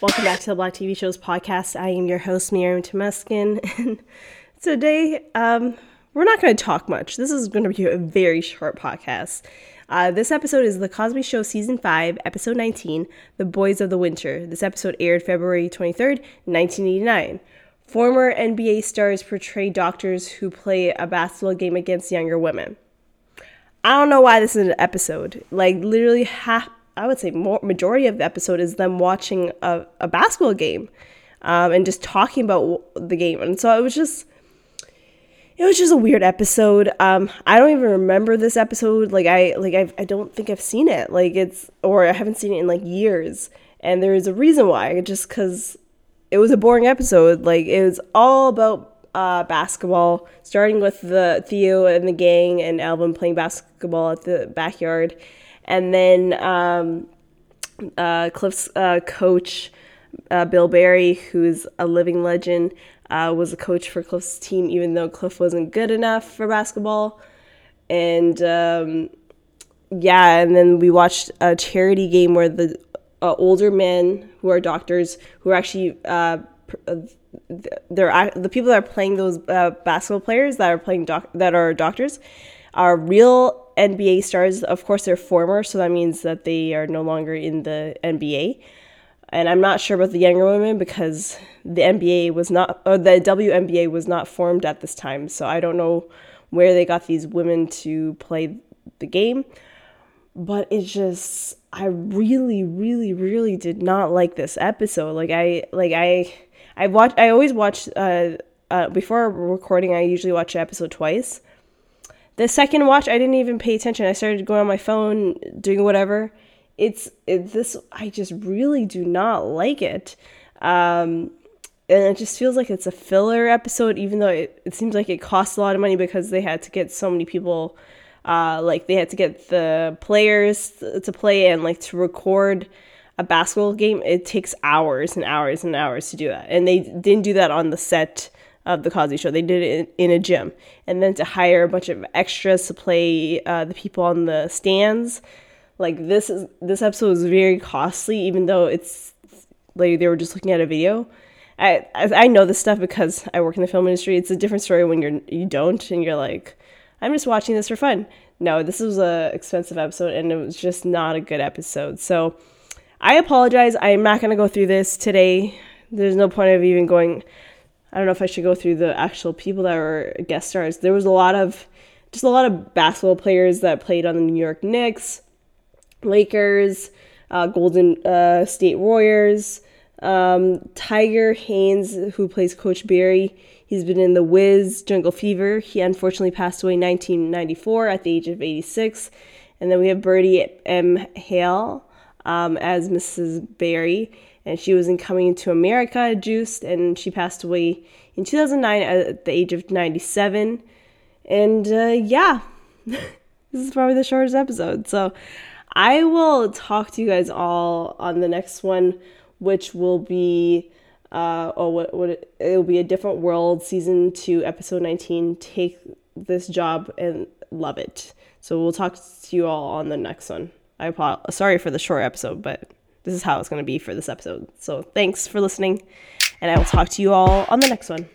Welcome back to the Black TV Shows podcast. I am your host, Miriam Temeskin. And today, um, we're not going to talk much. This is going to be a very short podcast. Uh, this episode is The Cosby Show Season 5, Episode 19, The Boys of the Winter. This episode aired February 23rd, 1989. Former NBA stars portray doctors who play a basketball game against younger women. I don't know why this is an episode. Like, literally half, I would say more majority of the episode is them watching a, a basketball game um, and just talking about the game. And so it was just it was just a weird episode. Um, I don't even remember this episode. Like I like I I don't think I've seen it. Like it's or I haven't seen it in like years. And there is a reason why. Just because it was a boring episode. Like it was all about uh, basketball, starting with the Theo and the gang and Alvin playing basketball at the backyard, and then um, uh, Cliff's uh, coach, uh, Bill Barry, who's a living legend, uh, was a coach for Cliff's team, even though Cliff wasn't good enough for basketball. And um, yeah, and then we watched a charity game where the uh, older men who are doctors who are actually uh, they're the people that are playing those basketball players that are playing doc- that are doctors are real NBA stars. Of course, they're former, so that means that they are no longer in the NBA. And I'm not sure about the younger women because the NBA was not, or the WNBA was not formed at this time. So I don't know where they got these women to play the game. But it's just, I really, really, really did not like this episode. Like I, like I, I watch, I always watch. Uh, uh, before recording, I usually watch an episode twice the second watch, I didn't even pay attention. I started going on my phone, doing whatever. It's it, this. I just really do not like it. Um, and it just feels like it's a filler episode, even though it, it seems like it costs a lot of money because they had to get so many people. Uh, like they had to get the players to play and like to record a basketball game. It takes hours and hours and hours to do that, and they didn't do that on the set of the Cosby Show. They did it in, in a gym, and then to hire a bunch of extras to play uh, the people on the stands. Like this is this episode was very costly, even though it's like they were just looking at a video. I I know this stuff because I work in the film industry. It's a different story when you're you don't and you're like, I'm just watching this for fun. No, this was a expensive episode and it was just not a good episode. So I apologize. I'm not gonna go through this today. There's no point of even going. I don't know if I should go through the actual people that were guest stars. There was a lot of just a lot of basketball players that played on the New York Knicks, Lakers, uh, Golden uh, State Warriors, um, Tiger Haynes, who plays Coach Barry. He's been in The Wiz, Jungle Fever. He unfortunately passed away in 1994 at the age of 86. And then we have Birdie M. Hale um, as Mrs. Barry and she was in Coming to America, Juiced, and she passed away in 2009 at the age of 97. And uh, yeah, this is probably the shortest episode. So I will talk to you guys all on the next one, which will be. Uh, oh, what, what it, it'll be a different world season two episode 19 take this job and love it so we'll talk to you all on the next one i apologize sorry for the short episode but this is how it's going to be for this episode. So thanks for listening, and I will talk to you all on the next one.